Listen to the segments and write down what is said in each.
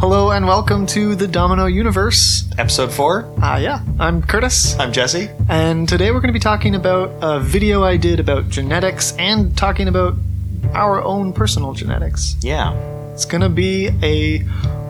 Hello and welcome to the Domino Universe. Episode 4. Ah, yeah, I'm Curtis, I'm Jesse. and today we're going to be talking about a video I did about genetics and talking about our own personal genetics. Yeah. It's going to be a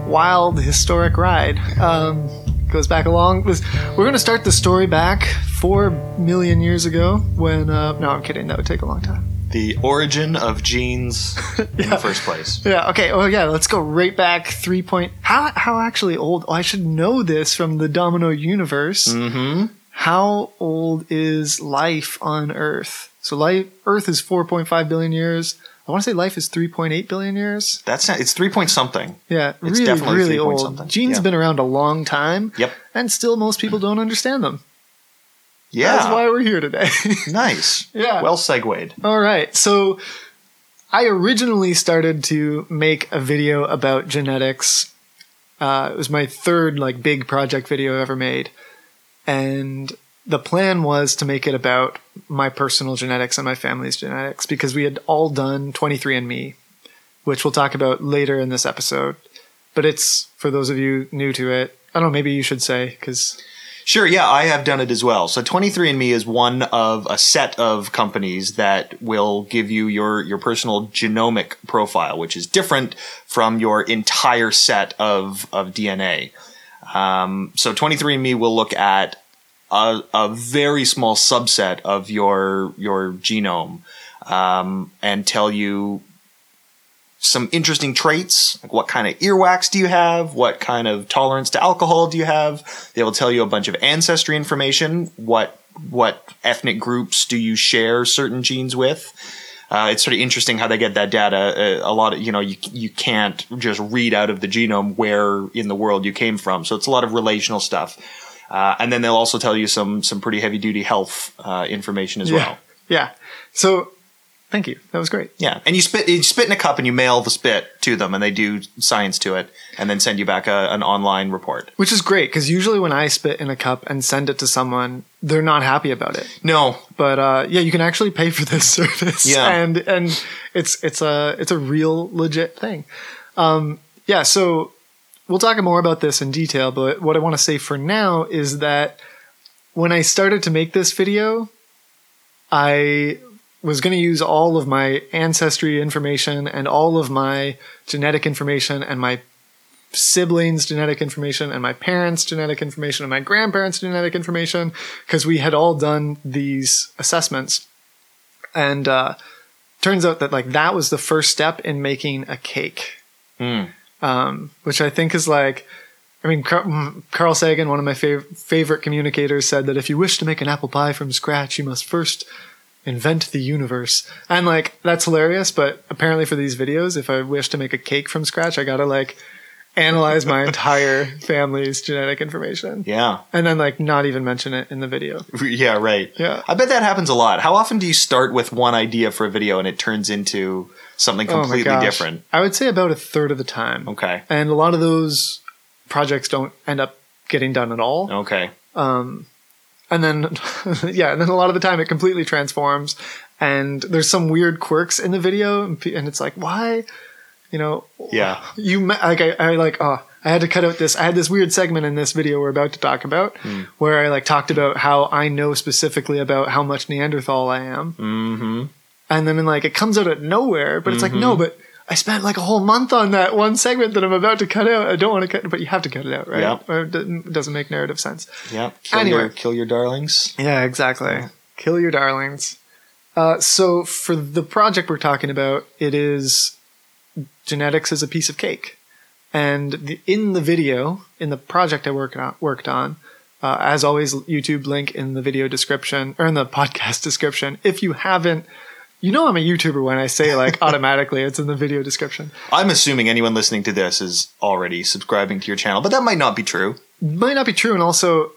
wild, historic ride. Um, goes back along. We're going to start the story back four million years ago when. Uh, no, I'm kidding. That would take a long time. The origin of genes in the first place. Yeah. Okay. Oh, yeah. Let's go right back three point. How how actually old? Oh, I should know this from the Domino universe. Mm-hmm. How old is life on Earth? So life Earth is 4.5 billion years. I want to say life is 3.8 billion years. That's not, it's three point something. Yeah, It's really, definitely really 3 old. something. Genes Yeah. have been around a long time, Yep. and still most people don't understand them. Yeah. That's why we're here today. nice. Yeah. Well segued. All right. So I originally started to make a video about genetics. Uh, it was my third like big project video I ever made, and the plan was to make it about my personal genetics and my family's genetics because we had all done 23andMe, which we'll talk about later in this episode. But it's for those of you new to it. I don't know. Maybe you should say because Sure, yeah, I have done it as well. So 23andMe is one of a set of companies that will give you your, your personal genomic profile, which is different from your entire set of, of DNA. Um, so 23andMe will look at a, a very small subset of your your genome um, and tell you some interesting traits, like what kind of earwax do you have, what kind of tolerance to alcohol do you have. They will tell you a bunch of ancestry information, what what ethnic groups do you share certain genes with. Uh, it's sort of interesting how they get that data. Uh, a lot of you know you you can't just read out of the genome where in the world you came from, so it's a lot of relational stuff. Uh, and then they'll also tell you some some pretty heavy duty health uh, information as yeah, well. yeah. So thank you. That was great. Yeah, and you spit you spit in a cup and you mail the spit to them, and they do science to it, and then send you back a, an online report. Which is great because usually when I spit in a cup and send it to someone, they're not happy about it. No, But uh, yeah, you can actually pay for this service. Yeah. and and it's it's a it's a real legit thing. Um, yeah, so we'll talk more about this in detail. But what I want to say for now is that when I started to make this video, I was going to use all of my ancestry information and all of my genetic information and my siblings' genetic information and my parents' genetic information and my grandparents' genetic information because we had all done these assessments. And uh, turns out that like that was the first step in making a cake, Hmm. um, which I think is like. I mean, mm, Carl Sagan, one of my fav- favorite communicators, said that if you wish to make an apple pie from scratch, you must first invent the universe. And like, that's hilarious. But apparently, for these videos, if I wish to make a cake from scratch, I gotta like analyze my entire family's genetic information yeah, and then like not even mention it in the video. yeah, right. Yeah. I bet that happens a lot. How often do you start with one idea for a video and it turns into something Oh completely gosh. different? I would say about a third of the time. Okay, And a lot of those projects don't end up getting done at all. okay, um, and then yeah and then a lot of the time it completely transforms. And there's some weird quirks in the video and it's like why? You know yeah, you like I, I like oh i had to cut out this i had this weird segment in this video we're about to talk about Hmm. where i like talked about how i know specifically about how much neanderthal i am. Mm-hmm. and then like it comes out of nowhere but it's like no but I spent like a whole month on that one segment that I'm about to cut out. I don't want to cut, but you have to cut it out, right? Yeah. Or it doesn't, make narrative sense. yeah. Kill Anyway. your kill your darlings. Yeah, exactly. Kill your darlings. Uh, so for the project we're talking about, it is genetics is a piece of cake, and the, in the video, in the project I worked on, worked on, uh, as always, YouTube link in the video description or in the podcast description. If you haven't, you know I'm a YouTuber when I say like automatically it's in the video description. I'm assuming anyone listening to this is already subscribing to your channel, but that might not be true. might not be true, and also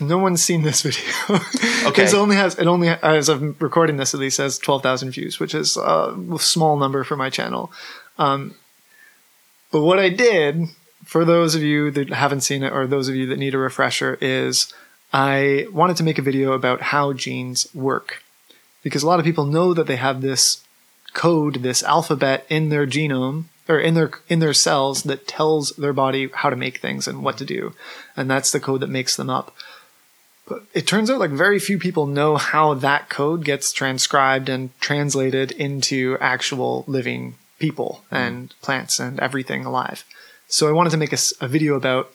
no one's seen this video. Okay. it only has it only as of recording this at least has twelve thousand views, which is a small number for my channel. Um, but what I did for those of you that haven't seen it, or those of you that need a refresher, is I wanted to make a video about how genes work, because a lot of people know that they have this code, this alphabet in their genome, or in their in their cells that tells their body how to make things and what to do, and that's the code that makes them up. But it turns out like very few people know how that code gets transcribed and translated into actual living people and plants and everything alive. So I wanted to make a video about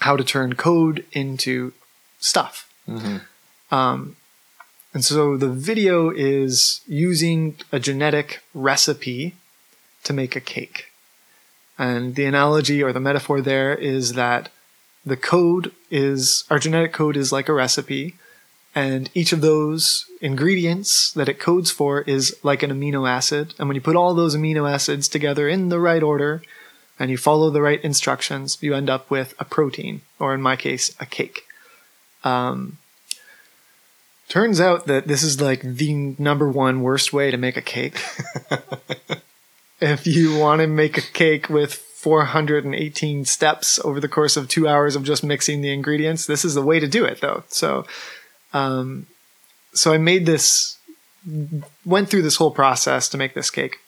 how to turn code into stuff. Um, and so the video is using a genetic recipe to make a cake. And the analogy or the metaphor there is that the code is our genetic code is like a recipe, and each of those ingredients that it codes for is like an amino acid. And when you put all those amino acids together in the right order and you follow the right instructions, you end up with a protein, or in my case, a cake. Um, turns out that this is like the number one worst way to make a cake. if you want to make a cake with 418 steps over the course of two hours of just mixing the ingredients, this is the way to do it, though. So, um, so I made this, went through this whole process to make this cake,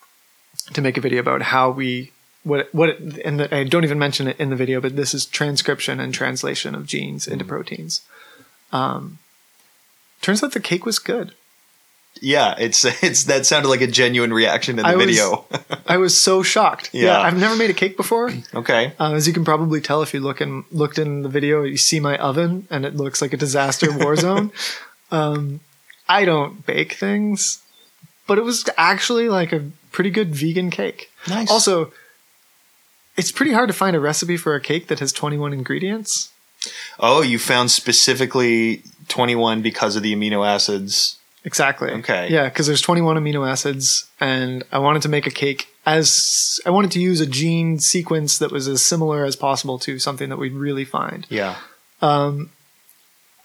to make a video about how we what what it, and the, I don't even mention it in the video, but this is transcription and translation of genes into proteins. Um, turns out the cake was good. Yeah, it's it's that sounded like a genuine reaction in the I was- video. I was so shocked. Yeah. I've never made a cake before. okay. Uh, as you can probably tell if you look in looked in the video, you see my oven, and it looks like a disaster war zone. Um, I don't bake things, but it was actually like a pretty good vegan cake. Nice. Also, it's pretty hard to find a recipe for a cake that has 21 ingredients. Oh, you found specifically 21 because of the amino acids. Exactly. Okay. Yeah, because there's 21 amino acids, and I wanted to make a cake as I wanted to use a gene sequence that was as similar as possible to something that we'd really find. Yeah. Um,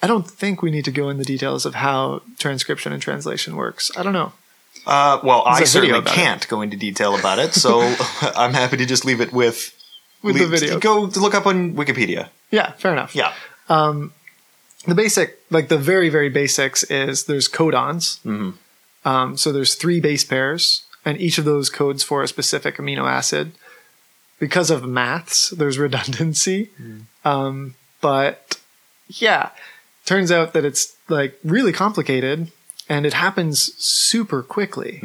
I don't think we need to go in the details of how transcription and translation works. I don't know. Uh, well, I a video certainly can't go into detail about it, so I'm happy to just leave it with With the video. Go look up on Wikipedia. Yeah, fair enough. Yeah. The basic like the very very basics is there's codons. Um, so there's three base pairs and each of those codes for a specific amino acid. Because of maths there's redundancy. Um, but yeah turns out that it's like really complicated and it happens super quickly.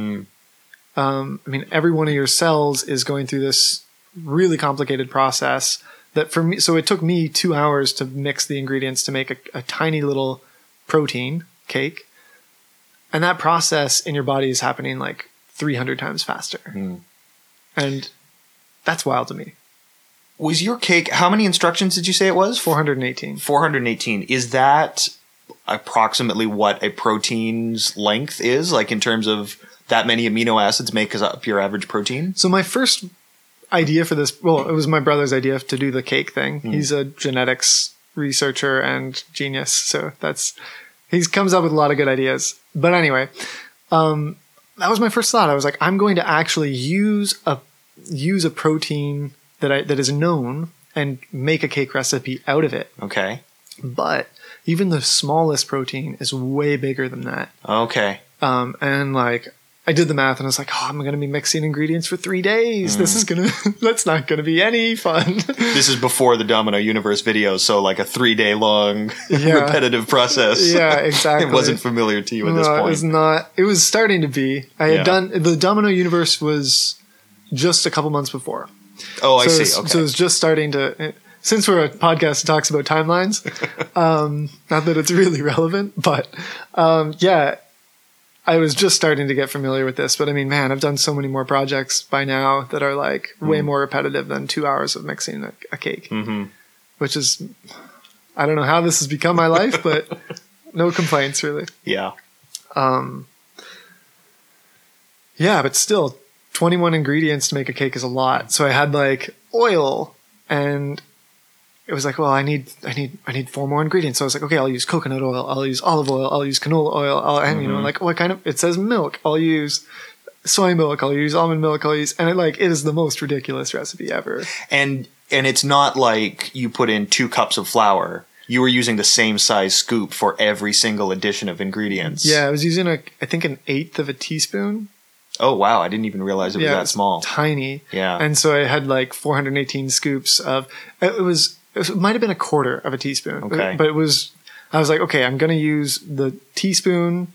Um, i mean every one of your cells is going through this really complicated process that for me so it took me two hours to mix the ingredients to make a, a tiny little protein cake and that process in your body is happening like 300 times faster hmm. and that's wild to me Was your cake? How many instructions did you say it was? 418 418. Is that approximately what a protein's length is? Like in terms of that many amino acids make up your average protein? So my first idea for this, well, it was my brother's idea to do the cake thing. He's a genetics researcher and genius, so that's he comes up with a lot of good ideas. But anyway, um, that was my first thought. I was like, I'm going to actually use a use a protein that I that is known and make a cake recipe out of it. Okay. But even the smallest protein is way bigger than that. Okay. Um, and like I did the math and I was like, oh, I'm going to be mixing ingredients for three days. This is going to, that's not going to be any fun. This is before the Domino Universe video. so like a three day long Yeah. repetitive process. yeah, exactly. it wasn't familiar to you at this No, It was not, it was starting to be. I had Yeah. done, the Domino Universe was just a couple months before. oh, I so see. Okay. So it's just starting to, since we're a podcast that talks about timelines, um, not that it's really relevant, but um, yeah, I was just starting to get familiar with this. But I mean, man, I've done so many more projects by now that are like Mm. way more repetitive than two hours of mixing a, a cake, hmm which is, I don't know how this has become my life, but no complaints really. Yeah. Yeah, but still, 21 ingredients to make a cake is a lot. So I had like oil and it was like, well, I need, I need, I need four more ingredients. So I was like, okay, I'll use coconut oil, I'll use olive oil, I'll use canola oil, I'll, and you know, mm-hmm. like what kind of, it says milk, I'll use soy milk, I'll use almond milk, I'll use, and it like, it is the most ridiculous recipe ever. And and it's not like you put in two cups of flour. You were using the same size scoop for every single addition of ingredients. Yeah, I was using a, I think an eighth of a teaspoon Oh wow, I didn't even realize it was Yeah, that it's small. tiny. Yeah. And so I had like 418 scoops of it was it might have been a quarter of a teaspoon. Okay. But it was I was like, okay, I'm going to use the teaspoon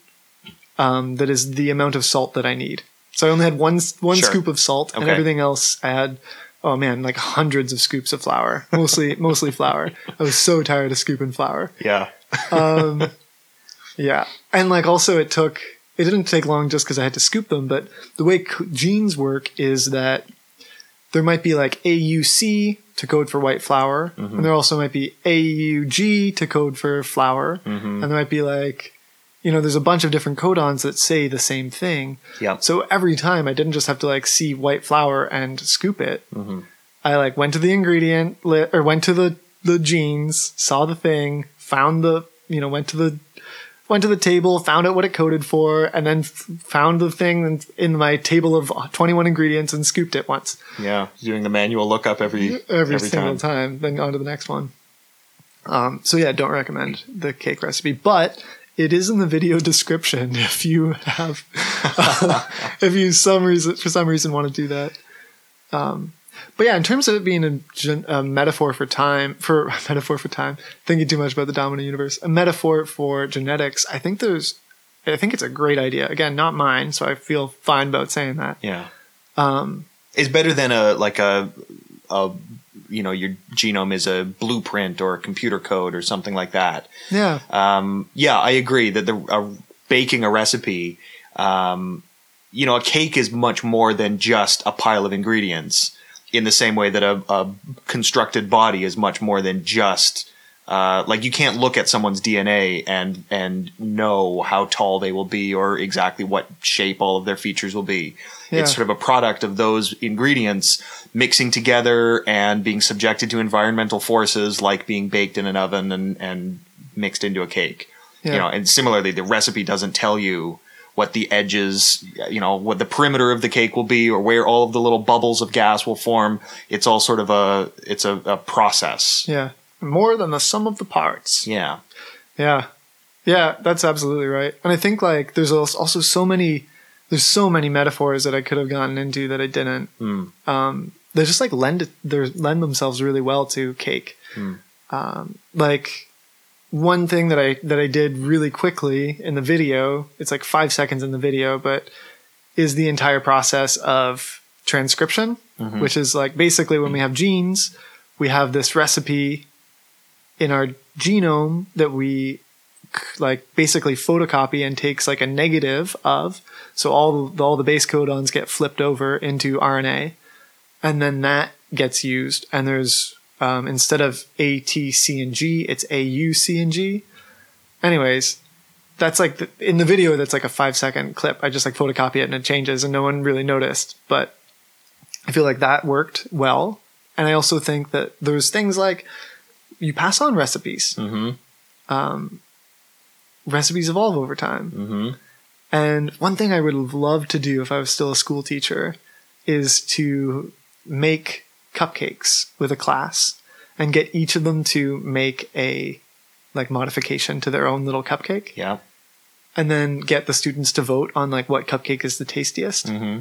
um, that is the amount of salt that I need. So I only had one one Sure. scoop of salt and Okay. everything else I had oh man, like hundreds of scoops of flour. Mostly mostly flour. I was so tired of scooping flour. Yeah. Um, yeah, and like also it took it didn't take long just because I had to scoop them, but the way co- genes work is that there might be like AUC to code for white flour, and there also might be AUG to code for flour, mm-hmm. and there might be like you know there's a bunch of different codons that say the same thing. Yep. So every time I didn't just have to like see white flour and scoop it. Mm-hmm. I like went to the ingredient li- or went to the the genes, saw the thing, found the you know went to the went to the table, found out what it coded for, and then f- found the thing in, my table of 21 ingredients and scooped it once Yeah. Doing the manual lookup every every, single time. Then on to the next one. Um, so yeah, don't recommend the cake recipe, but it is in the video description if you have if you some reason for some reason want to do that. Um, but yeah, in terms of it being a, gen- a metaphor for time, for metaphor for time, thinking too much about the Domino Universe, a metaphor for genetics, I think there's, I think it's a great idea. Again, not mine, so I feel fine about saying that. Yeah. Um, It's better than a like a a you know your genome is a blueprint or a computer code or something like that. yeah, Um, yeah, I agree that the uh, baking a recipe, um, you know, a cake is much more than just a pile of ingredients. In the same way that a, a constructed body is much more than just uh, like you can't look at someone's DNA and and know how tall they will be or exactly what shape all of their features will be. Yeah. It's sort of a product of those ingredients mixing together and being subjected to environmental forces like being baked in an oven and, and mixed into a cake. Yeah. You know, and similarly, the recipe doesn't tell you what the edges, you know, what the perimeter of the cake will be or where all of the little bubbles of gas will form. It's all sort of a, it's a, a process. yeah. More than the sum of the parts. Yeah. Yeah. Yeah, that's absolutely right. And I think like there's also so many there's so many metaphors that I could have gotten into that I didn't. Mm. Um they just like lend they lend themselves really well to cake. Mm. Um like one thing that I that I did really quickly in the video, it's like 5 seconds in the video, but is the entire process of transcription, Mhm. which is like basically when we have genes, we have this recipe in our genome that we like basically photocopy and takes like a negative of so all the, all the base codons get flipped over into RNA and then that gets used and there's um, instead of A T C and G it's A U C and G anyways that's like the, in the video that's like a 5 second clip I just like photocopy it and it changes and no one really noticed but I feel like that worked well and I also think that there's things like you pass on recipes Mm-hmm. um, recipes evolve over time. Mm-hmm. And one thing I would have loved to do if I was still a school teacher is to make cupcakes with a class and get each of them to make a like modification to their own little cupcake Yeah. and then get the students to vote on like what cupcake is the tastiest Mm-hmm.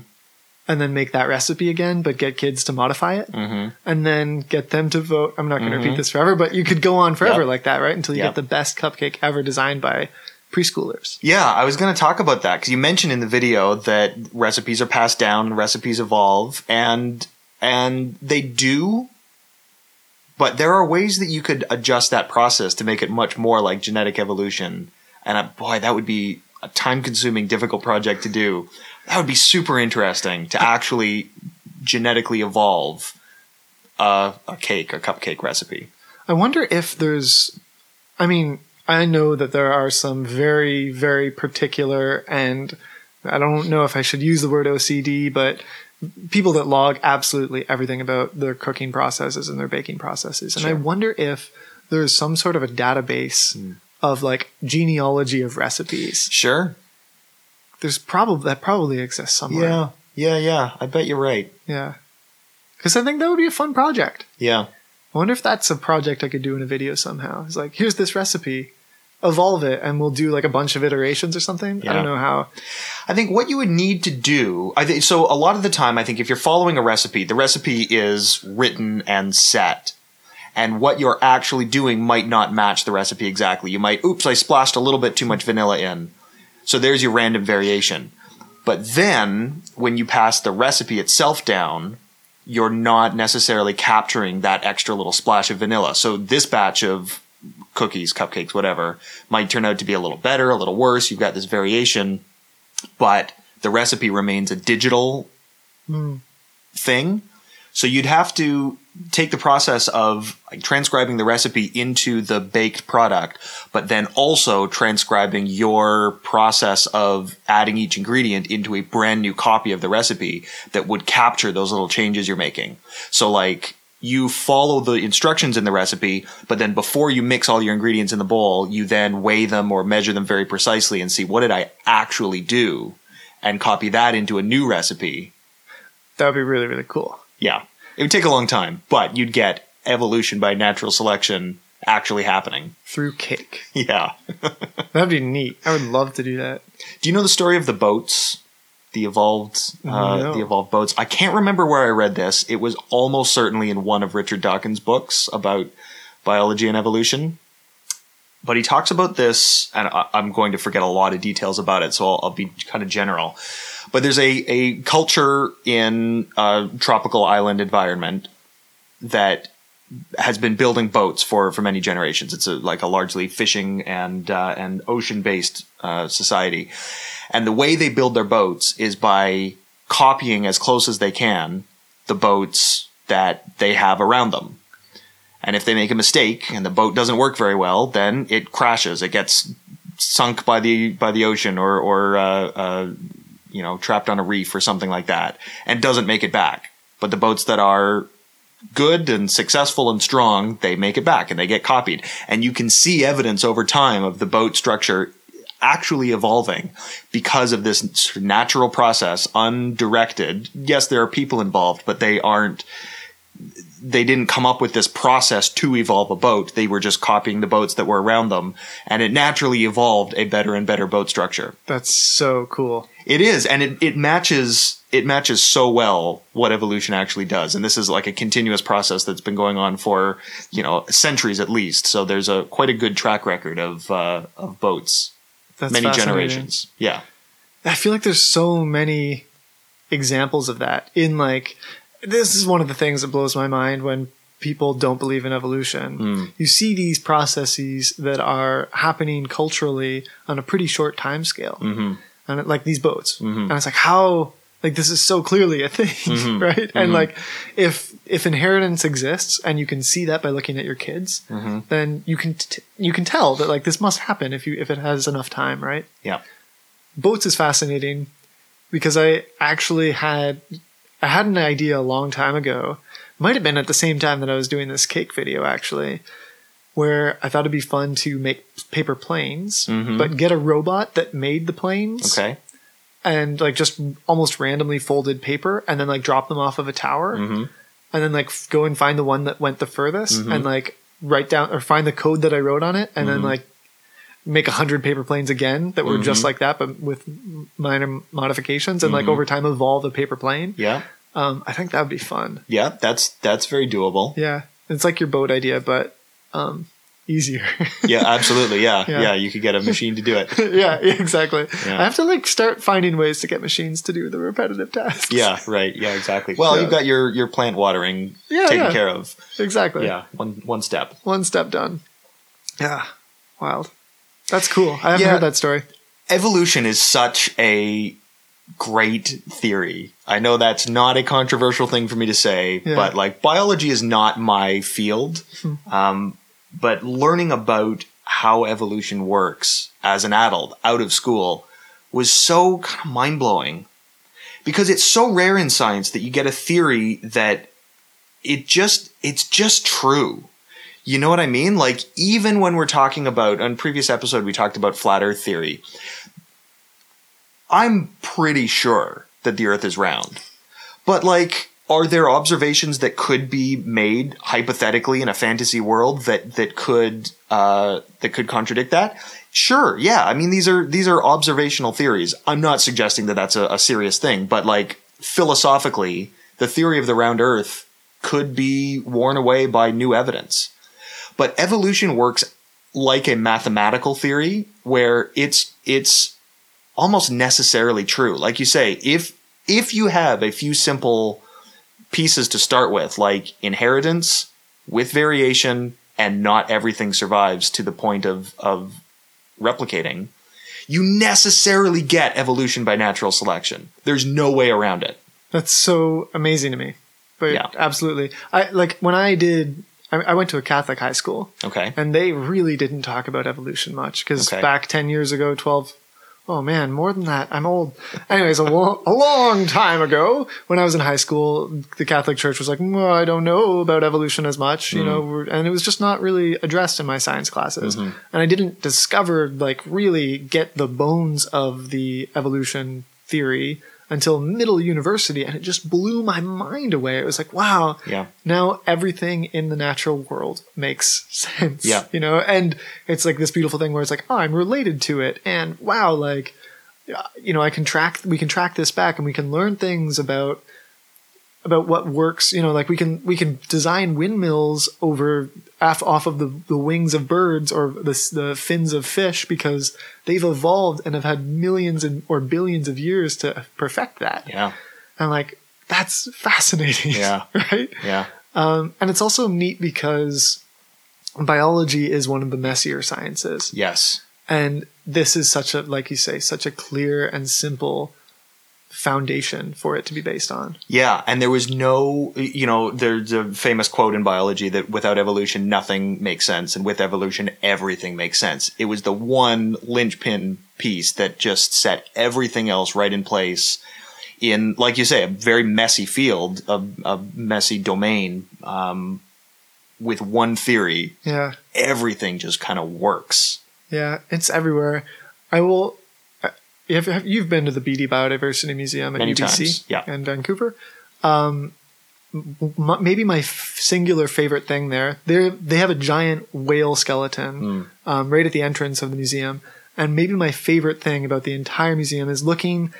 and then make that recipe again but get kids to modify it Mm-hmm. and then get them to vote. I'm not going to Mhm. repeat this forever, but you could go on forever Yep. like that, right? Until you Yep. get the best cupcake ever designed by preschoolers. Yeah, I was going to talk about that because you mentioned in the video that recipes are passed down, recipes evolve, and and they do. But there are ways that you could adjust that process to make it much more like genetic evolution. And uh, boy, that would be a time-consuming, difficult project to do. That would be super interesting to actually genetically evolve a, a cake, a cupcake recipe. I wonder if there's, I mean, I know that there are some very, very particular, and I don't know if I should use the word OCD, but people that log absolutely everything about their cooking processes and their baking processes. And I wonder if there's some sort of a database hmm. of like genealogy of recipes. Sure. There's probably, that probably exists somewhere. Yeah. Yeah. Yeah. I bet you're right. Yeah. Because I think that would be a fun project. Yeah. I wonder if that's a project I could do in a video somehow. It's like, here's this recipe. Evolve it and we'll do like a bunch of iterations or something. I don't know how. I think what you would need to do, I think, so a lot of the time, I think if you're following a recipe, the recipe is written and set. And what you're actually doing might not match the recipe exactly. You might, oops, I splashed a little bit too much vanilla in. So there's your random variation. But then when you pass the recipe itself down, you're not necessarily capturing that extra little splash of vanilla. So this batch of cookies, cupcakes, whatever, might turn out to be a little better, a little worse. You've got this variation, but the recipe remains a digital hmm. thing. So you'd have to take the process of like, transcribing the recipe into the baked product, but then also transcribing your process of adding each ingredient into a brand new copy of the recipe that would capture those little changes you're making. So like you follow the instructions in the recipe, but then before you mix all your ingredients in the bowl, you then weigh them or measure them very precisely and see what did I actually do and copy that into a new recipe That would be really, really cool. yeah. It would take a long time, but you'd get evolution by natural selection actually happening. Through cake. Yeah. That'd be neat. I would love to do that. Do you know the story of the boats? The evolved, uh, No. the evolved boats. I can't remember where I read this. It was almost certainly in one of Richard Dawkins' books about biology and evolution. But he talks about this, and I, I'm going to forget a lot of details about it, so I'll, I'll be kind of general. But there's a, a culture in a tropical island environment that has been building boats for, for many generations. It's a, like a largely fishing and uh, and ocean based uh, society, and the way they build their boats is by copying as close as they can the boats that they have around them. And if they make a mistake and the boat doesn't work very well, then it crashes. It gets sunk by the by the ocean or or uh, uh, you know trapped on a reef or something like that, and doesn't make it back. But the boats that are good and successful and strong, they make it back and they get copied. And you can see evidence over time of the boat structure actually evolving because of this natural process, undirected. Yes, there are people involved, but they aren't they didn't come up with this process to evolve a boat. They were just copying the boats that were around them, and it naturally evolved a better and better boat structure. That's so cool. It is, and it, it matches it matches so well what evolution actually does. And this is like a continuous process that's been going on for you know centuries at least. So there's a quite a good track record of uh, of boats, That's many generations. Yeah, I feel like there's so many examples of that in like this is one of the things that blows my mind when people don't believe in evolution. Hmm. You see these processes that are happening culturally on a pretty short time scale. Mhm. And it- like these boats. Mhm. And it's like how like this is so clearly a thing, Mhm. right? And Mhm. like if if inheritance exists and you can see that by looking at your kids, Mhm. then you can t- you can tell that like this must happen if you if it has enough time, right? yeah, boats is fascinating because I actually had I had an idea a long time ago. Might have been at the same time that I was doing this cake video actually, where I thought it'd be fun to make paper planes, Mhm. but get a robot that made the planes okay, and like just almost randomly folded paper and then like drop them off of a tower Mhm. and then like f- go and find the one that went the furthest Mhm. and like write down or find the code that I wrote on it and then Mhm. like make a hundred paper planes again that were just Mhm. like that but with minor modifications and like Mhm. over time evolve a paper plane. yeah, Um, I think that would be fun. yeah. That's that's very doable. Yeah, it's like your boat idea, but um, easier. Yeah, absolutely. Yeah, Yeah. yeah. You could get a machine to do it. yeah, exactly. Yeah. I have to like start finding ways to get machines to do the repetitive tasks. Yeah, right. Yeah, exactly. Well, Yeah. you've got your your plant watering Yeah, taken care of. exactly. Yeah, one one step. one step done. Yeah, wild. That's cool. I haven't Yeah. heard that story. Evolution is such a great theory. I know that's not a controversial thing for me to say, Yeah. but like biology is not my field. Um, but learning about how evolution works as an adult out of school was so kind of mind blowing because it's so rare in science that you get a theory that it just it's just true. You know what I mean? Like even when we're talking about on previous episode we talked about flat earth theory. I'm pretty sure that the earth is round. But like are there observations that could be made hypothetically in a fantasy world that that could uh, that could contradict that? Sure, yeah. I mean, these are these are observational theories. I'm not suggesting that that's a, a serious thing, but like philosophically, the theory of the round Earth could be worn away by new evidence. But evolution works like a mathematical theory where it's it's almost necessarily true. Like you say, if if you have a few simple pieces to start with, like inheritance with variation and not everything survives to the point of of replicating, you necessarily get evolution by natural selection. There's no way around it. That's so amazing to me. But Yeah. absolutely. I like when I did I, I went to a Catholic high school. Okay. and they really didn't talk about evolution much because Okay. back 10 years ago 12 oh man more than that i'm old. Anyways a, lo- a long time ago when i was in high school the catholic church was like well, i don't know about evolution as much you mm. know we're- and it was just not really addressed in my science classes. Mm-hmm. And i didn't discover like really get the bones of the evolution theory until middle university and it just blew my mind away it was like wow Yeah. now everything in the natural world makes sense. Yeah. You know, and it's like this beautiful thing where it's like, oh, I'm related to it. And wow, like, uh, you know, I can track, we can track this back and we can learn things about, about what works, you know, like we can, we can design windmills over, off, off of the, the wings of birds or the, the fins of fish because they've evolved and have had millions and, or billions of years to perfect that. Yeah. And like, that's fascinating. Yeah. right. Yeah. Um, and it's also neat because biology is one of the messier sciences. Yes. And this is such a, like you say, such a clear and simple foundation for it to be based on. Yeah, and there was no, you know, there's a famous quote in biology that without evolution, nothing makes sense, and with evolution, everything makes sense. It was the one linchpin piece that just set everything else right in place in, like you say, a very messy field, a, a messy domain, um, with one theory, Yeah. everything just kind of works. Yeah. It's everywhere. I will, have, have, you've been to the Beaty Biodiversity Museum at Many UBC times, yeah. in Vancouver. Um, m- maybe my f- singular favorite thing there, they they have a giant whale skeleton Hmm. um, right at the entrance of the museum. And maybe my favorite thing about the entire museum is looking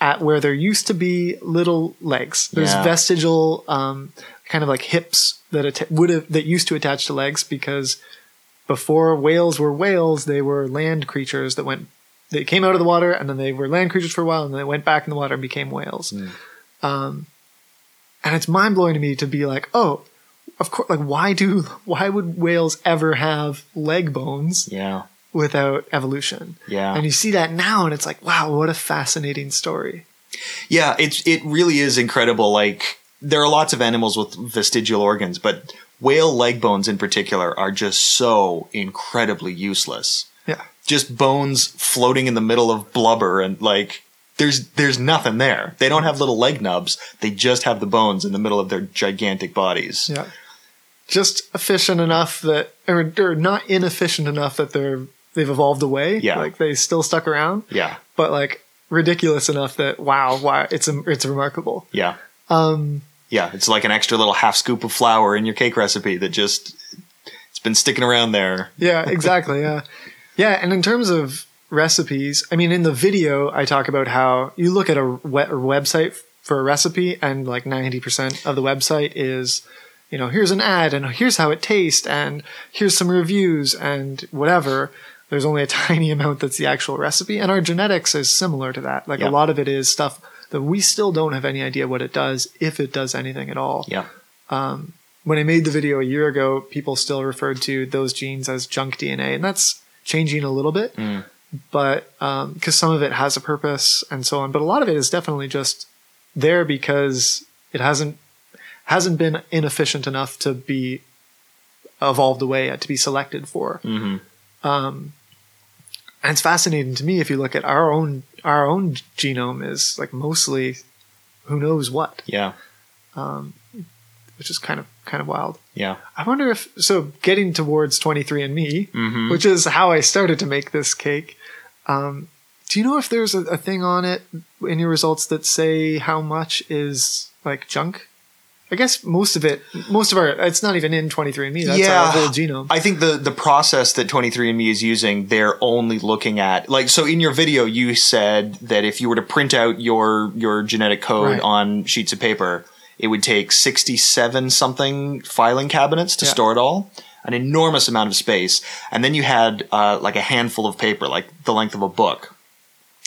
at where there used to be little legs. There's Yeah. vestigial um, kind of like hips that atta- would have that used to attach to legs because before whales were whales, they were land creatures that went they came out of the water and then they were land creatures for a while and then they went back in the water and became whales. Um, and it's mind blowing to me to be like, oh, of course, like why do why would whales ever have leg bones Yeah. without evolution? Yeah. And you see that now, and it's like, wow, what a fascinating story. Yeah, it's it really is incredible. Like there are lots of animals with vestigial organs, but whale leg bones in particular are just so incredibly useless. Yeah. Just bones floating in the middle of blubber and like there's there's nothing there. They don't have little leg nubs. They just have the bones in the middle of their gigantic bodies. Yeah. Just efficient enough that, or, or not inefficient enough that they're they've evolved away. Yeah. Like they still stuck around, Yeah. but like ridiculous enough that wow, wow, it's it's remarkable. Yeah. Um, Yeah, it's like an extra little half scoop of flour in your cake recipe that just it's been sticking around there. yeah, exactly. Yeah. Yeah. And in terms of recipes, I mean, in the video, I talk about how you look at a, we- website for a recipe and like 90% of the website is, you know, here's an ad and here's how it tastes and here's some reviews and whatever. There's only a tiny amount that's the actual recipe. And our genetics is similar to that. Like Yeah. a lot of it is stuff that we still don't have any idea what it does, if it does anything at all Yeah. Um, when I made the video a year ago, people still referred to those genes as junk DNA, and that's changing a little bit. But because some of it has a purpose and so on, but a lot of it is definitely just there because it hasn't hasn't been inefficient enough to be evolved away yet to be selected for. Mhm. Um, and it's fascinating to me if you look at our own our own genome is like mostly who knows what, Yeah. Which is kind of kind of wild. Yeah. I wonder if so. Getting towards 23andMe, Mhm. which is how I started to make this cake. Um, do you know if there's a, a thing on it in your results that say how much is like junk I guess most of it, most of our, it's not even in 23andMe. That's Yeah. our whole genome. I think the the process that 23andMe is using, they're only looking at like so. In your video, you said that if you were to print out your your genetic code Right. on sheets of paper, it would take 67 something filing cabinets to Yeah. store it all. An enormous amount of space, and then you had uh, like a handful of paper, like the length of a book.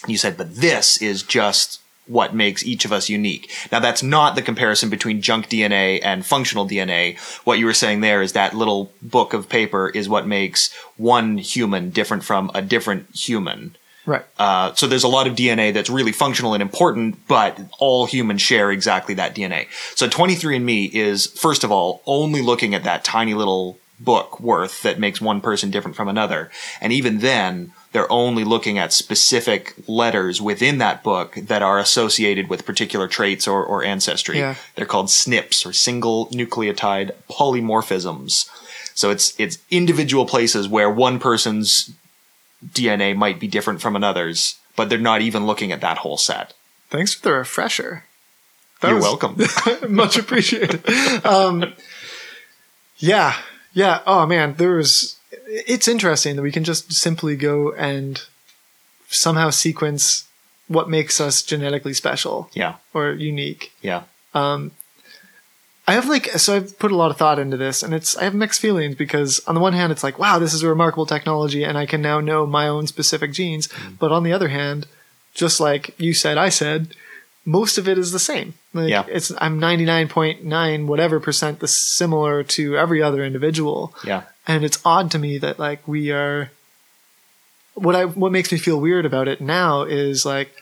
You said, but this is just what makes each of us unique. Now, that's not the comparison between junk DNA and functional DNA. What you were saying there is that little book of paper is what makes one human different from a different human. Right. Uh, so there's a lot of DNA that's really functional and important, but all humans share exactly that DNA. So 23andMe is, first of all, only looking at that tiny little book worth that makes one person different from another. And even then, they're only looking at specific letters within that book that are associated with particular traits or, or ancestry. Yeah. They're called SNPs or single nucleotide polymorphisms. So it's it's individual places where one person's DNA might be different from another's, but they're not even looking at that whole set. Thanks for the refresher. That You're welcome. much appreciated. Um, yeah, yeah. Oh man, there was. It's interesting that we can just simply go and somehow sequence what makes us genetically special yeah, or unique. yeah, I have like so I've put a lot of thought into this and it's I have mixed feelings because on the one hand it's like wow this is a remarkable technology and I can now know my own specific genes. Mm-hmm. But on the other hand just like you said I said most of it is the same. Like Yeah. it's I'm 99.9 whatever percent the similar to every other individual. Yeah, and it's odd to me that like we are what I what makes me feel weird about it now is like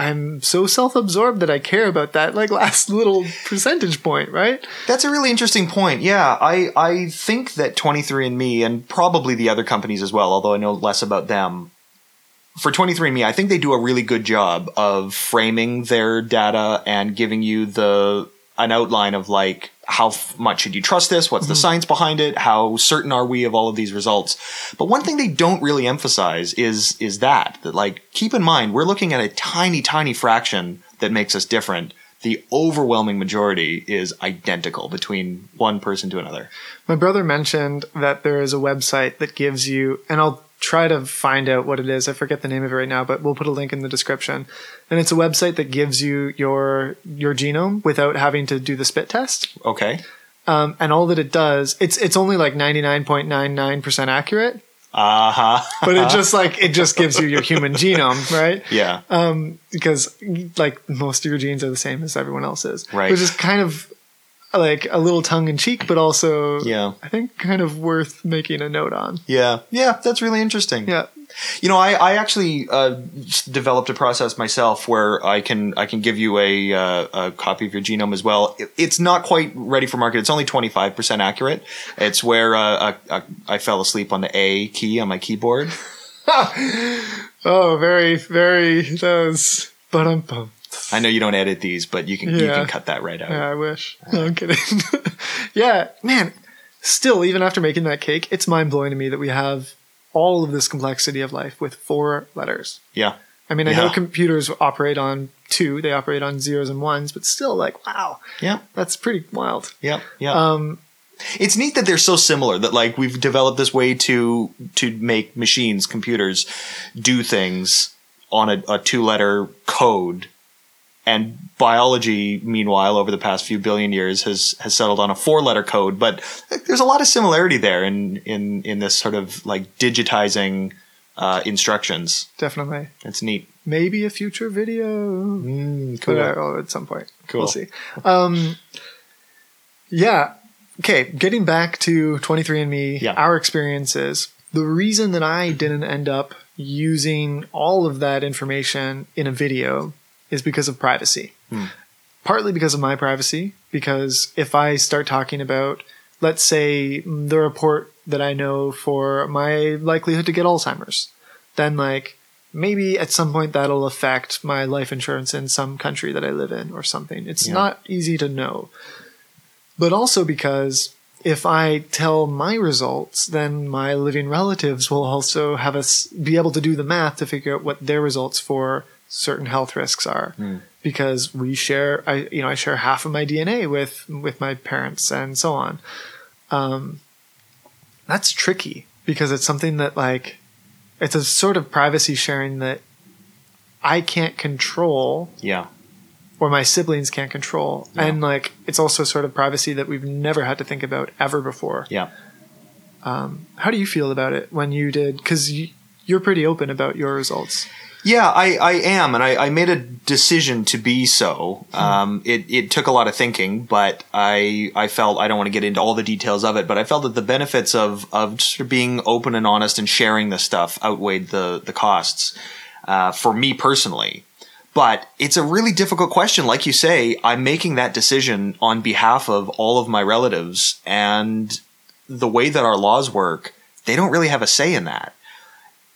I'm so self-absorbed that I care about that like last little percentage point, right? That's a really interesting point. Yeah, I I think that 23andMe and probably the other companies as well, although I know less about them. For 23andMe, I think they do a really good job of framing their data and giving you the an outline of like how much should you trust this? What's the mm-hmm. science behind it? How certain are we of all of these results? But one thing they don't really emphasize is is that that like keep in mind we're looking at a tiny tiny fraction that makes us different. The overwhelming majority is identical between one person to another. My brother mentioned that there is a website that gives you and I'll try to find out what it is. I forget the name of it right now, but we'll put a link in the description. And it's a website that gives you your your genome without having to do the spit test. Okay. Um, and all that it does, it's it's only like 99.99% accurate, Uh huh. but it just like it just gives you your human genome, right? yeah. Because like most of your genes are the same as everyone else's, Right. Which is kind of like a little tongue in cheek, but also Yeah. I think kind of worth making a note on. yeah. Yeah. That's really interesting. Yeah. You know, I, I actually uh, developed a process myself where I can I can give you a, uh, a copy of your genome as well. It- it's not quite ready for market. It's only twenty five percent accurate. It's where uh, I, I, I fell asleep on the A key on my keyboard. Oh, very, very those. But I'm bummed. I know you don't edit these, but you can you can cut that right out. Yeah, I wish. No, I'm kidding. yeah, man. Still, even after making that cake, it's mind blowing to me that we have all of this complexity of life with four letters. Yeah. I mean, I know computers operate on two; they operate on zeros and ones, but still, like, wow, Yeah. that's pretty wild. Yeah. Yeah. Um, it's neat that they're so similar that like we've developed this way to to make machines computers do things on a, a two letter code and biology meanwhile over the past few billion years has has settled on a four letter code but there's a lot of similarity there in in in this sort of like digitizing uh, instructions definitely, it's neat maybe a future video. mm, But, uh, at some point. Cool. We'll see. Um, yeah. Okay. Getting back to 23andMe, Yeah. our experiences. The reason that I didn't end up using all of that information in a video is because of privacy. Hmm. Partly because of my privacy, because if I start talking about, let's say, the report that I know for my likelihood to get Alzheimer's, then like maybe at some point that'll affect my life insurance in some country that I live in or something. It's Yeah. not easy to know. But also because if I tell my results, then my living relatives will also have us be able to do the math to figure out what their results for certain health risks are. because we share I you know I share half of my DNA with with my parents and so on. Um, that's tricky because it's something that like it's a sort of privacy sharing that I can't control Yeah. or my siblings can't control. Yeah. And like it's also sort of privacy that we've never had to think about ever before. Yeah. How do you feel about it when you did cuz you, you're pretty open about your results. Yeah, I, I am, and I, I made a decision to be so. Um, it, it took a lot of thinking, but I I felt I don't want to get into all the details of it, but I felt that the benefits of of being open and honest and sharing this stuff outweighed the the costs uh, for me personally. But it's a really difficult question. Like you say, I'm making that decision on behalf of all of my relatives, and the way that our laws work, they don't really have a say in that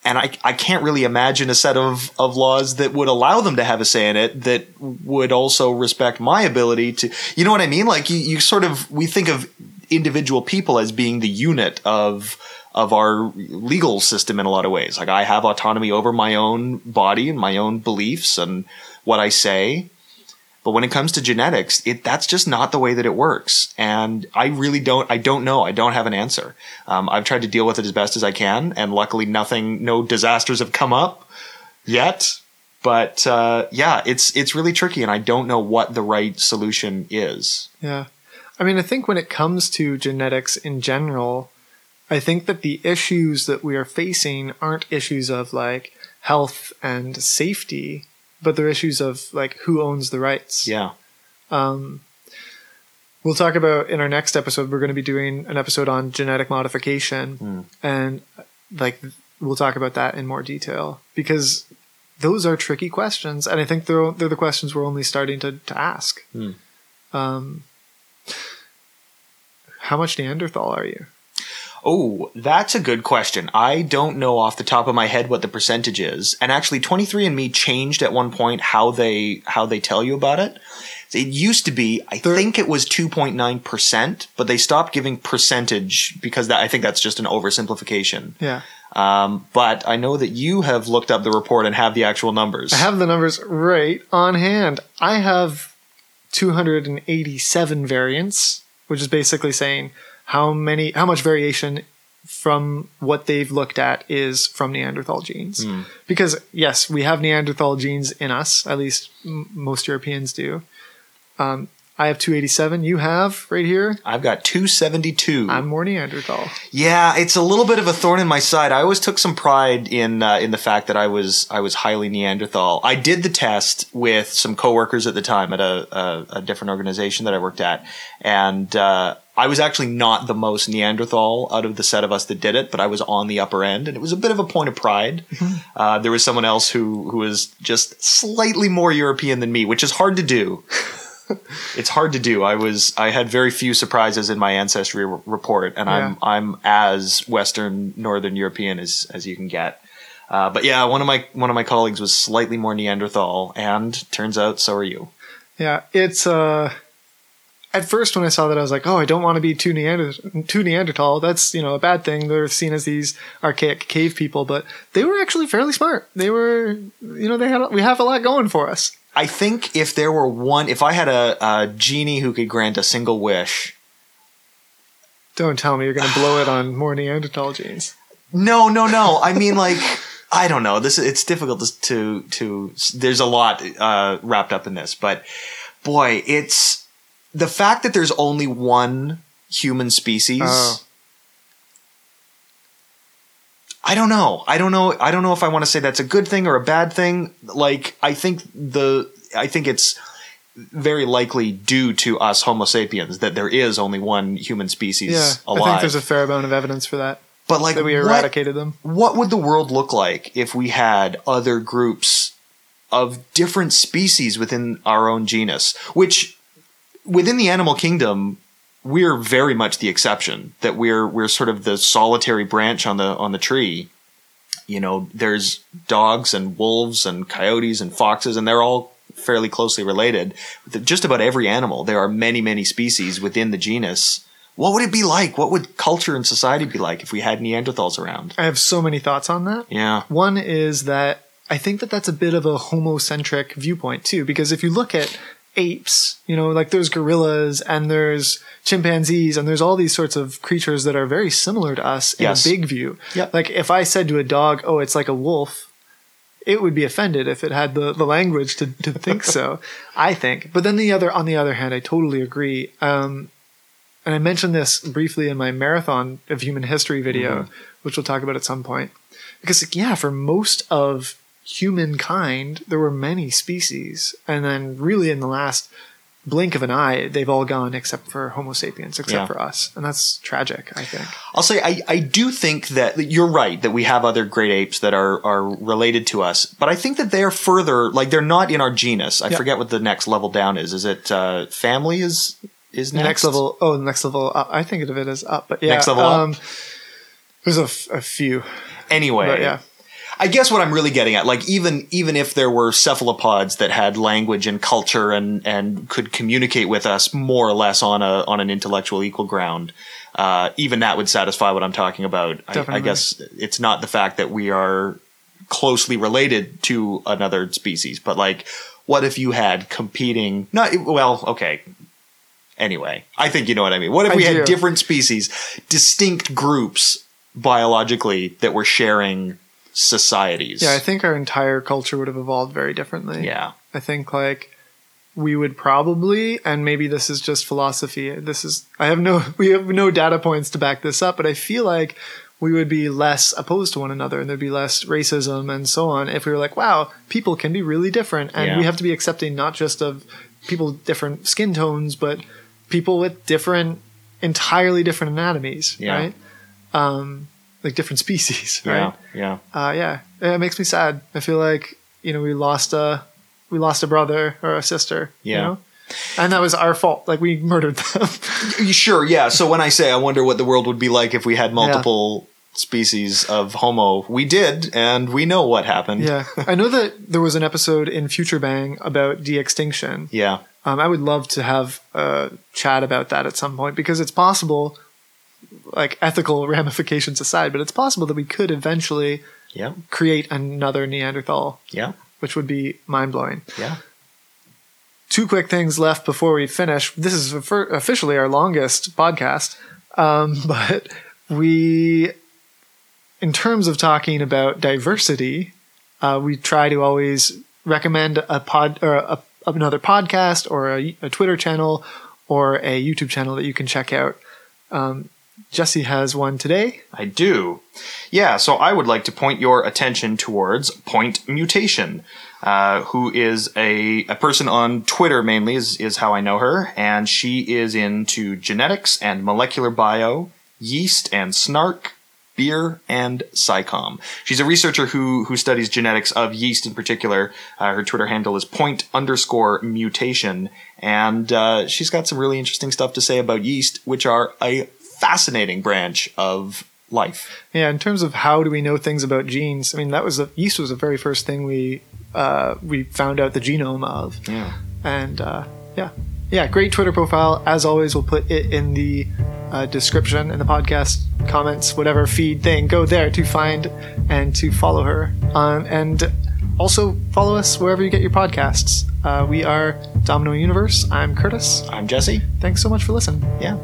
and I, I can't really imagine a set of, of laws that would allow them to have a say in it that would also respect my ability to you know what I mean? Like you, you sort of we think of individual people as being the unit of of our legal system in a lot of ways. Like I have autonomy over my own body and my own beliefs and what I say. But when it comes to genetics, it that's just not the way that it works. And I really don't I don't know. I don't have an answer. Um, I've tried to deal with it as best as I can, and luckily nothing no disasters have come up yet. But uh, yeah, it's it's really tricky, and I don't know what the right solution is. Yeah. I mean, I think when it comes to genetics in general, I think that the issues that we are facing aren't issues of like health and safety, but they're issues of like who owns the rights. Yeah. Um, we'll talk about in our next episode, we're going to be doing an episode on genetic modification. Hmm. And like, we'll talk about that in more detail because those are tricky questions. And I think they're, they're the questions we're only starting to, to ask. Hmm. Um, how much Neanderthal are you? Oh, that's a good question. I don't know off the top of my head what the percentage is. And actually 23andme changed at one point how they how they tell you about it. It used to be I think it was 2.9%, but they stopped giving percentage because that I think that's just an oversimplification. Yeah. Um, but I know that you have looked up the report and have the actual numbers. I have the numbers right on hand. I have 287 variants, which is basically saying how many, how much variation from what they've looked at is from Neanderthal genes. Because yes, we have Neanderthal genes in us. At least m- most Europeans do. Um, I have 287. You have right here. I've got 272. I'm more Neanderthal. Yeah, it's a little bit of a thorn in my side. I always took some pride in uh, in the fact that I was I was highly Neanderthal. I did the test with some coworkers at the time at a a, a different organization that I worked at, and uh, I was actually not the most Neanderthal out of the set of us that did it, but I was on the upper end, and it was a bit of a point of pride. Uh, there was someone else who who was just slightly more European than me, which is hard to do. it's hard to do. I was I had very few surprises in my ancestry r- report, and Yeah. I'm I'm as Western Northern European as as you can get. Uh, but yeah, one of my one of my colleagues was slightly more Neanderthal, and turns out so are you. Yeah, it's uh at first when I saw that I was like, "Oh, I don't want to be too Neander- too Neanderthal. That's, you know, a bad thing. They're seen as these archaic cave people, but they were actually fairly smart. They were, you know, they had we have a lot going for us. I think if there were one, if I had a, a genie who could grant a single wish, Don't tell me you're going to blow it on more Neanderthal genes. No, no, no. I mean, like, I don't know. This it's difficult to to. there's a lot uh, wrapped up in this, but boy, it's the fact that there's only one human species. Oh. I don't know. I don't know. I don't know if I want to say that's a good thing or a bad thing. Like, I think the. I think it's very likely due to us Homo sapiens that there is only one human species Yeah, alive. I think there's a fair amount of evidence for that but like, that we what- eradicated them. what would the world look like if we had other groups of different species within our own genus which within the animal kingdom we're very much the exception that we're we're sort of the solitary branch on the on the tree. You know there's dogs and wolves and coyotes and foxes and they're all fairly closely related. With just about every animal there are many many species within the genus. What would it be like? What would culture and society be like if we had neanderthals around? I have so many thoughts on that. yeah. One is that I think that that's a bit of a homocentric viewpoint too, because if you look at apes, you know, like there's gorillas and there's chimpanzees and there's all these sorts of creatures that are very similar to us in Yes. a big view. Yep. Like if I said to a dog, "Oh, it's like a wolf," it would be offended if it had the, the language to, to think so. I think. But then the other on the other hand, I totally agree. Um, and I mentioned this briefly in my marathon of human history video, which we'll talk about at some point. Because yeah, for most of humankind, there were many species, and then really in the last blink of an eye, they've all gone except for Homo sapiens, except Yeah. for us, and that's tragic. I think. I'll say I, I do think that you're right that we have other great apes that are are related to us, but I think that they're further like they're not in our genus. I Yeah. forget what the next level down is. Is it uh, family is is next, next level. Oh, the next level up. I think of it as up, but yeah. Next level up? um, There's a, f- a few, Anyway, but yeah. I guess what I'm really getting at, like even even if there were cephalopods that had language and culture and and could communicate with us more or less on a on an intellectual equal ground, uh, even that would satisfy what I'm talking about. I, I guess it's not the fact that we are closely related to another species, but like, what if you had competing? Not well, okay. Anyway, I think you know what I mean. What if I we do. had different species, distinct groups biologically that were sharing societies? Yeah, I think our entire culture would have evolved very differently. Yeah. I think like we would probably, and maybe this is just philosophy. This is I have no we have no data points to back this up, but I feel like we would be less opposed to one another and there'd be less racism and so on if we were like, wow, people can be really different and Yeah. we have to be accepting not just of people with different skin tones, but people with different entirely different anatomies, Yeah. right? Um like different species, right? Yeah. uh, yeah, it makes me sad. I feel like you know we lost a we lost a brother or a sister. You know? and that was our fault. Like we murdered them. Sure, yeah. So when I say I wonder what the world would be like if we had multiple species of Homo, we did, and we know what happened. yeah, I know that there was an episode in Future Bang about de-extinction. Yeah. Um, I would love to have a chat about that at some point because it's possible, like ethical ramifications aside, but it's possible that we could eventually Yeah. create another Neanderthal, Yeah. which would be mind blowing. Yeah. two quick things left before we finish. This is officially our longest podcast, um, but we, in terms of talking about diversity, uh, we try to always recommend a pod or a, another podcast or a, a Twitter channel or a YouTube channel that you can check out. Um, Jesse has one today. I do. Yeah, so I would like to point your attention towards Point Mutation, uh, who is a, a person on Twitter mainly, is, is how I know her, and she is into genetics and molecular bio, yeast and snark, beer, and SciComm. She's a researcher who, who studies genetics of yeast in particular. Uh, her Twitter handle is point underscore mutation, and uh, she's got some really interesting stuff to say about yeast, which are a fascinating branch of life. Yeah, in terms of how do we know things about genes? I mean, that was the yeast was the very first thing we uh, we found out the genome of. Yeah. and uh, yeah, yeah, great Twitter profile. As always, we'll put it in the uh, description in the podcast comments, whatever feed thing. Go there to find and to follow her, um, and also follow us wherever you get your podcasts. Uh, we are Domino Universe. I'm Curtis. I'm Jesse. Thanks so much for listening. Yeah.